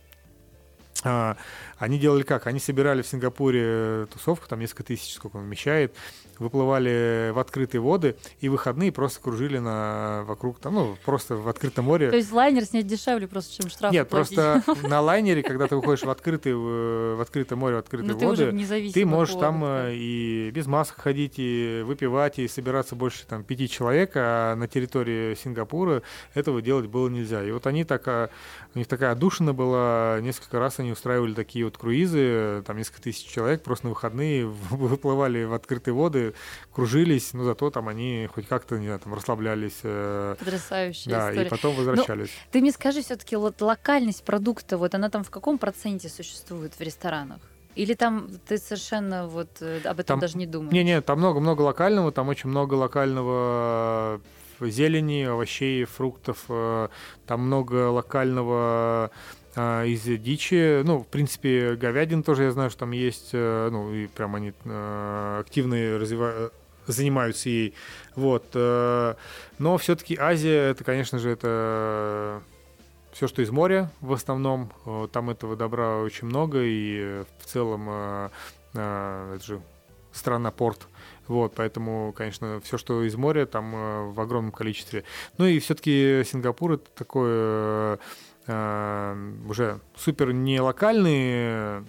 они делали как? Они собирали в Сингапуре тусовку, там несколько тысяч, сколько он вмещает, выплывали в открытые воды и выходные просто кружили на вокруг там, ну, просто в открытом море. То есть лайнер снять дешевле просто, чем штраф Нет, платить. просто на лайнере, когда ты выходишь в открытое, в открытое море, в открытые Но воды, ты, ты можешь там да. Э, и без масок ходить, и выпивать, и собираться больше там пяти человек, а на территории Сингапура этого делать было нельзя. И вот они так, а, у них такая отдушина была, несколько раз они устраивали такие вот круизы, там несколько тысяч человек просто на выходные выплывали в открытые воды, кружились, но зато там они хоть как-то, не знаю, там расслаблялись. Э, Потрясающая да, история. и потом ну, возвращались. Но ты мне скажи все-таки, вот локальность продукта, вот она там в каком проценте существует в ресторанах? Или там ты совершенно вот э, об этом там, даже не думаешь? Не-не, там много-много локального, там очень много локального зелени, овощей, фруктов, э, там много локального из дичи. Ну, в принципе, говядин тоже я знаю, что там есть. Э, ну, и прям они э, активно развивают занимаются ей. Вот. Э, но все-таки Азия, это, конечно же, это все, что из моря в основном. Там этого добра очень много, и в целом это же страна-порт. Вот, поэтому, конечно, все, что из моря, там в огромном количестве. Ну и все-таки Сингапур это такое уже супер не локальный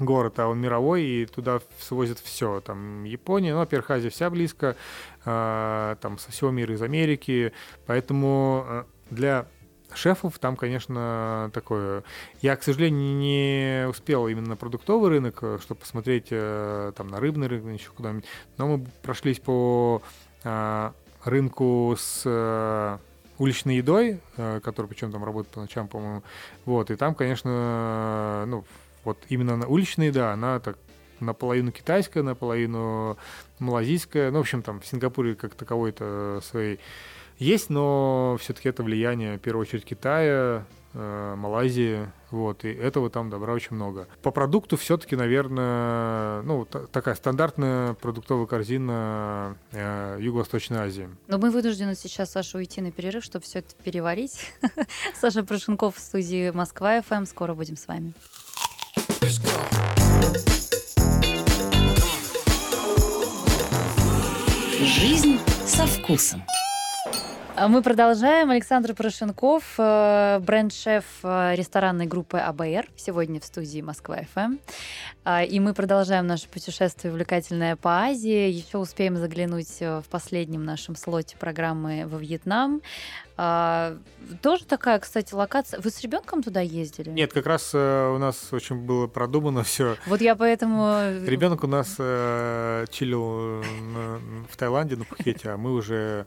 город, а он мировой, и туда свозят все. Там Япония, ну, во-первых, Азия вся близко, э, там со всего мира из Америки, поэтому э, для шефов там, конечно, такое... Я, к сожалению, не успел именно на продуктовый рынок, чтобы посмотреть там на рыбный рынок, еще куда-нибудь, но мы прошлись по рынку с уличной едой, э, который причем там работает по ночам, по-моему. Вот, и там, конечно, ну, вот именно уличная еда, она так наполовину китайская, наполовину малазийская. Ну, в общем, там в Сингапуре как таковой-то своей есть, но все-таки это влияние, в первую очередь, Китая, Э, Малайзии, вот, и этого там добра очень много. По продукту все-таки, наверное, ну, такая стандартная продуктовая корзина э, Юго-Восточной Азии. Но мы вынуждены сейчас, Саша, уйти на перерыв, чтобы все это переварить. Саша Прошенков в студии Москва ФМ. Скоро будем с вами. Жизнь со вкусом. А мы продолжаем. Александр Порошенков, э, бренд-шеф э, ресторанной группы АБР, сегодня в студии Москва-ФМ. А, и мы продолжаем наше путешествие увлекательное по Азии. Еще успеем заглянуть э, в последнем нашем слоте программы во Вьетнам. А, тоже такая, кстати, локация. Вы с ребенком туда ездили? Нет, как раз э, у нас очень было продумано все. Вот я поэтому. Э, Ребенок у нас э, чилил на, в Таиланде на Пхукете, а мы уже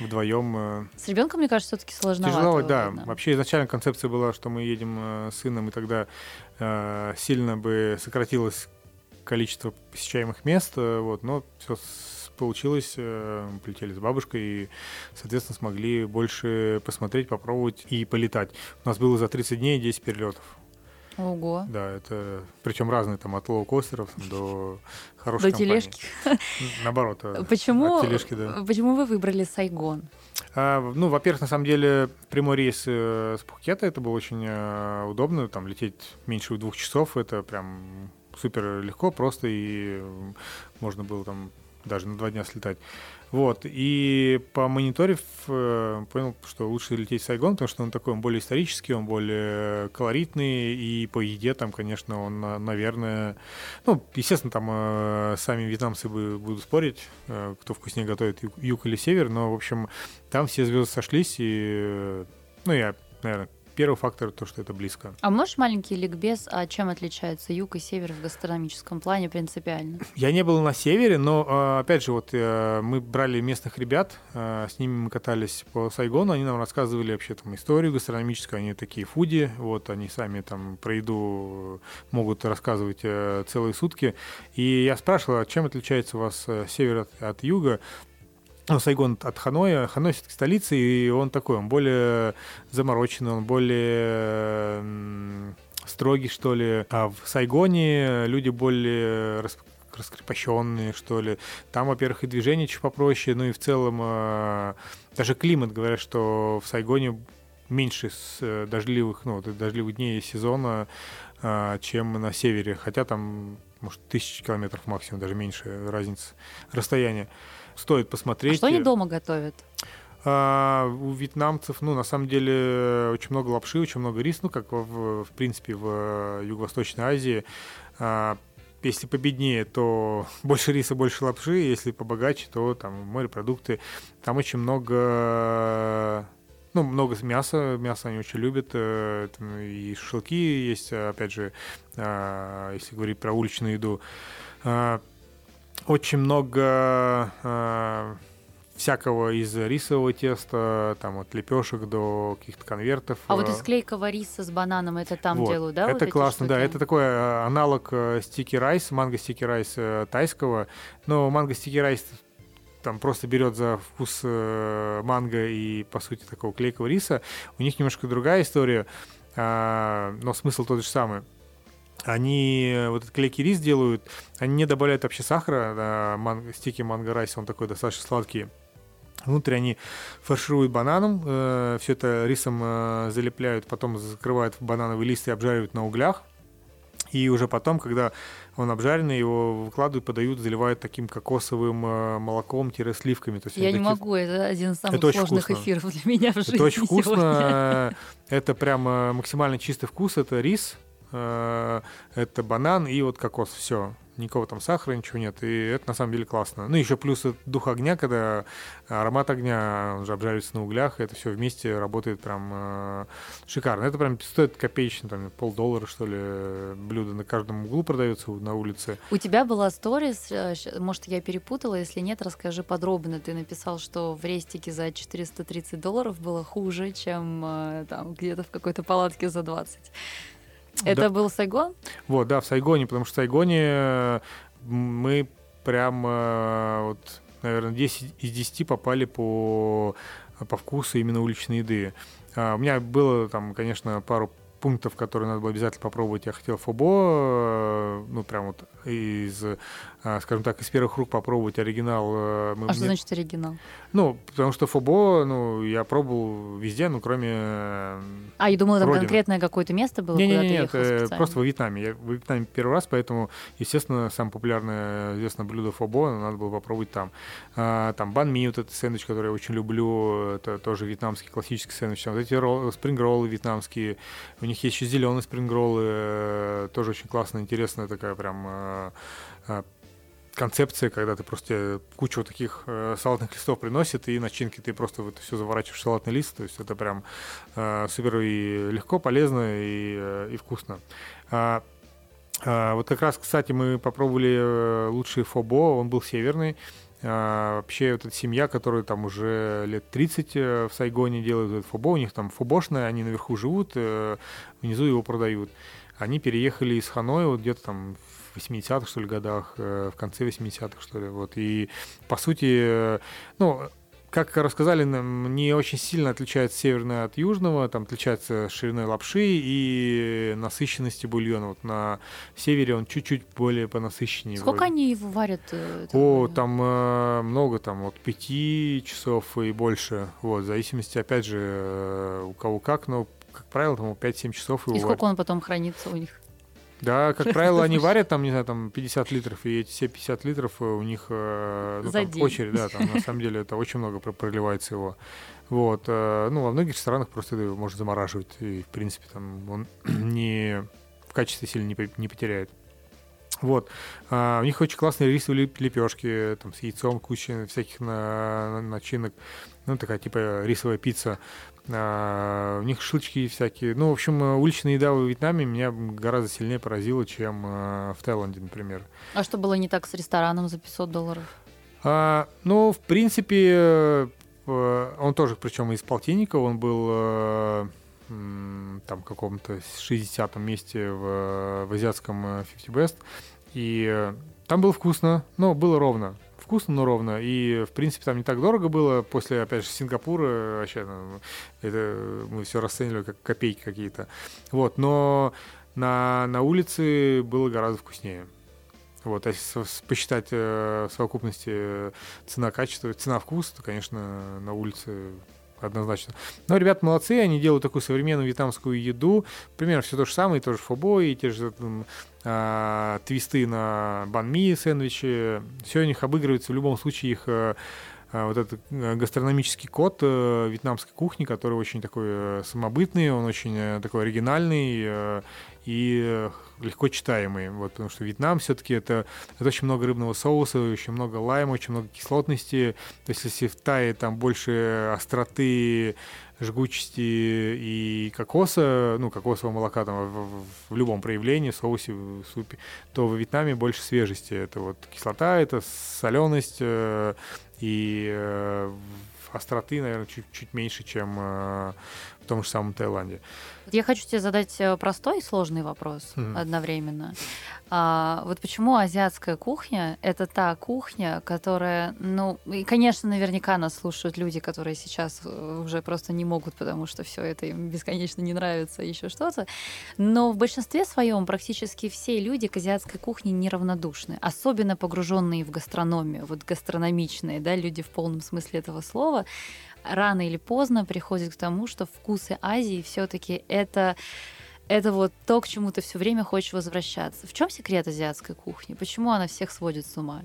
вдвоем. Э... С ребенком, мне кажется, все-таки сложновато. Тяжело, да. Вообще изначально концепция была, что мы едем э, с сыном, и тогда э, сильно бы сократилось количество посещаемых мест, э, вот, но все получилось, э, полетели с бабушкой и, соответственно, смогли больше посмотреть, попробовать и полетать. У нас было за 30 дней 10 перелетов. Ого. Да, это причем разные там от лоу-костеров до хорошей До тележки. Наоборот. Э, почему, от тележки, да. почему вы выбрали Сайгон? А, ну, во-первых, на самом деле, прямой рейс э, с Пхукета, это было очень удобно, там лететь меньше двух часов, это прям супер легко, просто, и можно было там даже на два дня слетать. Вот, и помониторив э, понял, что лучше лететь в Сайгон, потому что он такой, он более исторический, он более колоритный, и по еде там, конечно, он, наверное, ну, естественно, там э, сами вьетнамцы будут спорить, э, кто вкуснее готовит, юг или север, но, в общем, там все звезды сошлись, и, ну, я, наверное, первый фактор то, что это близко. А можешь маленький ликбез, а чем отличается юг и север в гастрономическом плане принципиально? Я не был на севере, но а, опять же, вот э, мы брали местных ребят, э, с ними мы катались по Сайгону, они нам рассказывали вообще там историю гастрономическую, они такие фуди, вот они сами там про еду могут рассказывать э, целые сутки. И я спрашивал, а чем отличается у вас север от, от юга? Ну, Сайгон от Ханоя. Ханой все-таки столица, и он такой, он более замороченный, он более строгий, что ли. А в Сайгоне люди более раскрепощенные, что ли. Там, во-первых, и движение чуть попроще, ну и в целом э, даже климат, говорят, что в Сайгоне меньше э, дождливых, ну, дождливых дней сезона, э, чем на севере. Хотя там, может, тысячи километров максимум, даже меньше разница расстояния стоит посмотреть. А что они дома готовят? А, у вьетнамцев, ну, на самом деле, очень много лапши, очень много рис, ну, как в, в принципе в Юго-Восточной Азии. А, если победнее, то больше риса, больше лапши, если побогаче, то там морепродукты. Там очень много ну, много мяса, мясо они очень любят, э, и шашлыки есть, опять же, а, если говорить про уличную еду. А, очень много э, всякого из рисового теста, там от лепешек до каких-то конвертов. А вот из клейкого риса с бананом это там вот. делают, да? Это вот классно, да. Это такой э, аналог sticky rice, mango sticky rice тайского. Но mango sticky rice там просто берет за вкус э, манго и, по сути, такого клейкого риса. У них немножко другая история, э, но смысл тот же самый они э, вот этот клейкий рис делают, они не добавляют вообще сахара, да, манго, sticky mango rice, он такой достаточно сладкий. Внутри они фаршируют бананом, э, все это рисом э, залепляют, потом закрывают в банановый лист и обжаривают на углях. И уже потом, когда он обжаренный, его выкладывают, подают, заливают таким кокосовым э, молоком-сливками. То есть Я не такие... могу, это один из самых это сложных эфиров для меня в жизни Это очень вкусно, сегодня. это прям максимально чистый вкус, это рис, Э, это банан и вот кокос, все. Никакого там сахара, ничего нет. И это на самом деле классно. Ну, еще плюс дух огня, когда аромат огня, он же обжаривается на углях, это все вместе работает прям э, шикарно. Это прям стоит копеечно, там полдоллара, что ли, блюдо на каждом углу продается на улице. У тебя была сторис, э, может, я перепутала, если нет, расскажи подробно. Ты написал, что в рестике за 430 долларов было хуже, чем э, там где-то в какой-то палатке за 20. Это да. был Сайгон? Вот, да, в Сайгоне, потому что в Сайгоне э, мы прям э, вот, наверное, 10 из 10 попали по, по вкусу именно уличной еды. А, у меня было там, конечно, пару пунктов, которые надо было обязательно попробовать. Я хотел фобо, э, ну, прям вот из, а, скажем так, из первых рук попробовать оригинал. Э, мы, а что значит оригинал? Ну, потому что фобо, ну, я пробовал везде, ну, кроме А, я думала, там родины. конкретное какое-то место было, не, куда не, не, нет, э, просто во Вьетнаме. Я в Вьетнаме первый раз, поэтому, естественно, самое популярное известное блюдо фобо, надо было попробовать там. А, там банми, вот этот сэндвич, который я очень люблю, это тоже вьетнамский классический сэндвич. Вот эти роллы, спринг-роллы вьетнамские, у них есть еще зеленый спринг-роллы, э, тоже очень классная, интересная такая прям э, э, концепция, когда ты просто кучу таких э, салатных листов приносит, и начинки ты просто вот все заворачиваешь в салатный лист, то есть это прям супер и легко, полезно и, и вкусно. А, а, вот как раз, кстати, мы попробовали лучший фобо, он был северный, а, вообще вот эта семья, которая там уже лет 30 э, в Сайгоне делают этот фобо, у них там фобошная, они наверху живут, э, внизу его продают. Они переехали из Ханоя вот где-то там в 80-х, что ли, годах, э, в конце 80-х, что ли, вот. И, по сути, ну, как рассказали нам, не очень сильно отличается северное от южного, там отличается шириной лапши и насыщенности бульона. Вот на севере он чуть-чуть более понасыщеннее. Сколько вроде. они его варят? Э, О, там э, много, там от пяти часов и больше. Вот, в зависимости, опять же, э, у кого как, но, как правило, там 5-7 часов его И сколько варят. он потом хранится у них? Да, как правило, они варят там, не знаю, там 50 литров, и эти все 50 литров э, у них э, ну, там, очередь, да, там на самом деле это очень много про- проливается его. Вот, э, ну, во многих ресторанах просто это можно замораживать, и, в принципе, там он не в качестве сильно не, не потеряет. Вот. А, у них очень классные рисовые лепешки, там, с яйцом, куча всяких на- начинок. Ну, такая, типа, рисовая пицца. А, у них шашлычки всякие. Ну, в общем, э, уличная еда в Вьетнаме меня гораздо сильнее поразила, чем э, в Таиланде, например. А что было не так с рестораном за 500 долларов? А, ну, в принципе, э, он тоже, причем из полтинника, он был там в каком-то 60-м месте в, в азиатском э, 50 Best. И там было вкусно, но было ровно. Вкусно, но ровно. И, в принципе, там не так дорого было. После, опять же, Сингапура, вообще, ну, это мы все расценивали как копейки какие-то. Вот, но на, на улице было гораздо вкуснее. Вот, а если посчитать э, в совокупности цена-качество, цена-вкус, то, конечно, на улице однозначно. Но ребята молодцы, они делают такую современную вьетнамскую еду. Примерно все то же самое, тоже фобои, те же там, а, твисты на банми, сэндвичи. Все у них обыгрывается в любом случае их э, вот этот э, гастрономический код э, вьетнамской кухни, который очень такой э, самобытный, он очень такой оригинальный и легко читаемый. Вот, потому что Вьетнам все-таки это, это очень много рыбного соуса, очень много лайма, очень много кислотности. То есть если в Тае там больше остроты, жгучести и кокоса, ну, кокосового молока там в, в- в любом проявлении, соусе, в супе, то в Вьетнаме больше свежести. Это вот кислота, это соленость э, и э, остроты, наверное, чуть, чуть меньше, чем э, том же самом Таиланде. Я хочу тебе задать э, простой и сложный вопрос Мгм. одновременно. А, вот почему азиатская кухня — это та кухня, которая, ну, и, конечно, наверняка нас слушают люди, которые сейчас э, уже просто не могут, потому что все это им бесконечно не нравится, еще что-то. Но в большинстве своем практически все люди к азиатской кухне неравнодушны, особенно погруженные в гастрономию, вот гастрономичные, да, люди в полном смысле этого слова рано или поздно приходит к тому, что вкусы Азии все-таки это это вот то, к чему ты все время хочешь возвращаться. В чем секрет азиатской кухни? Почему она всех сводит с ума?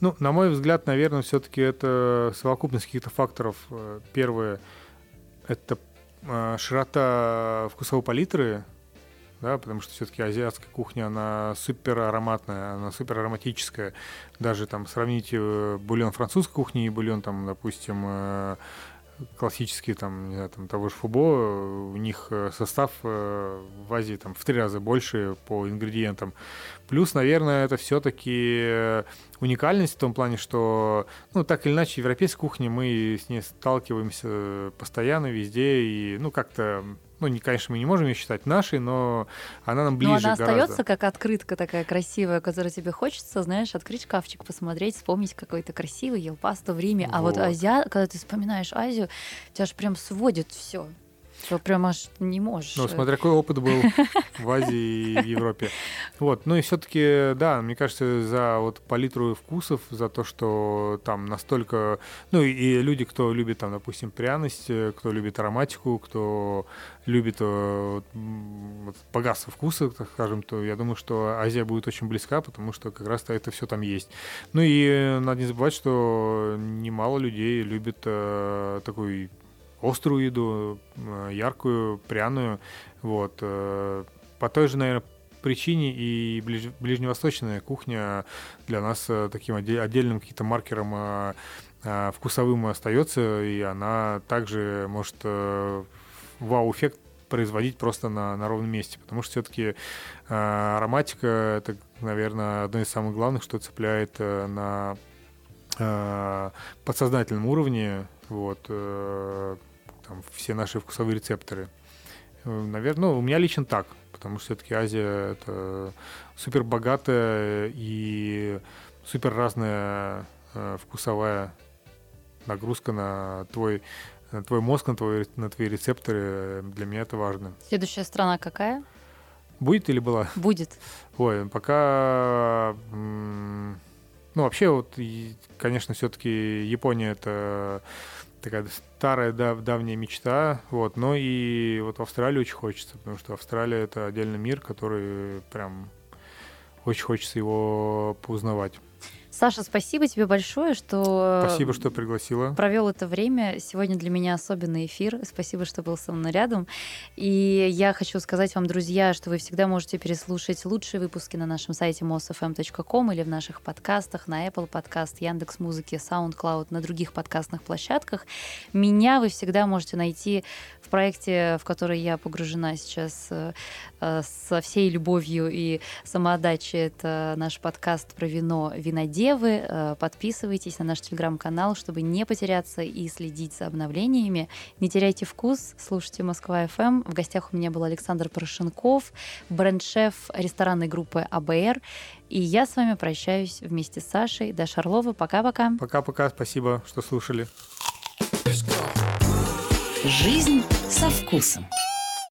Ну, на мой взгляд, наверное, все-таки это совокупность каких-то факторов. Э, Первое — это э, широта вкусовой палитры, да, потому что все-таки азиатская кухня, она супер ароматная, она супер ароматическая. Даже там сравнить э, бульон французской кухни и бульон, там, допустим, э, классический, там, не знаю, там, того же фубо, у них э, состав в Азии там в три раза больше по ингредиентам. Плюс, наверное, это все-таки уникальность в том плане, что, ну, так или иначе, европейская кухня, мы с ней сталкиваемся постоянно, везде, и, ну, как-то, ну, не, конечно, мы не можем ее считать нашей, но она нам ближе Но она гораздо. остается как открытка такая красивая, которую тебе хочется, знаешь, открыть шкафчик, посмотреть, вспомнить какой-то красивый, ел пасту в Риме. А вот Вот. Азия, когда ты вспоминаешь Азию, тебя же прям сводит все. Что прям аж не можешь. Ну, смотря какой опыт был в Азии и в Европе. Вот, ну и все-таки, да, мне кажется, за вот палитру вкусов, за то, что там настолько, ну и, люди, кто любит там, допустим, пряность, э, кто любит ароматику, кто любит э, вот, богатство вкуса, так скажем, то я думаю, что Азия будет очень близка, потому что как раз-то это все там есть. Ну и э, надо не забывать, что немало людей любит э, такой острую еду, яркую, пряную. Вот. э, По той же, наверное, причине и ближ- ближневосточная кухня для нас э, таким отде- отдельным каким-то маркером э, вкусовым остается, и она также может вау-эффект производить просто на, на ровном месте, потому что все-таки ароматика это, наверное, одно из самых главных, что цепляет на подсознательном уровне вот там, все наши вкусовые рецепторы. Наверное, ну, у меня лично так, потому что все-таки Азия это супер богатая и супер разная э, вкусовая нагрузка на твой на твой мозг, на, твой, на твои рецепторы. Для меня это важно. Следующая страна какая? Будет или была? Будет. Ой, пока... Ну, вообще, вот, конечно, все-таки Япония — это такая старая дав давняя мечта, вот, но и вот в Австралии очень хочется, потому что Австралия это отдельный мир, который прям очень хочется его поузнавать. Саша, спасибо тебе большое, что... Спасибо, что пригласила. Провел это время. Сегодня для меня особенный эфир. Спасибо, что был со мной рядом. И я хочу сказать вам, друзья, что вы всегда можете переслушать лучшие выпуски на нашем сайте mosfm.com или в наших подкастах на Apple Podcast, Яндекс Музыки, SoundCloud, на других подкастных площадках. Меня вы всегда можете найти в проекте, в который я погружена сейчас э, э, со всей любовью и самоотдачей. Это наш подкаст про вино «Винодевы». Э, подписывайтесь на наш телеграм-канал, чтобы не потеряться и следить за обновлениями. Не теряйте вкус, слушайте Москва-ФМ. В гостях у меня был Александр Порошенков, бренд-шеф ресторанной группы АБР. И я с вами прощаюсь вместе с Сашей. Даша Орлова. Пока-пока. Пока-пока. Спасибо, что слушали. Жизнь со вкусом.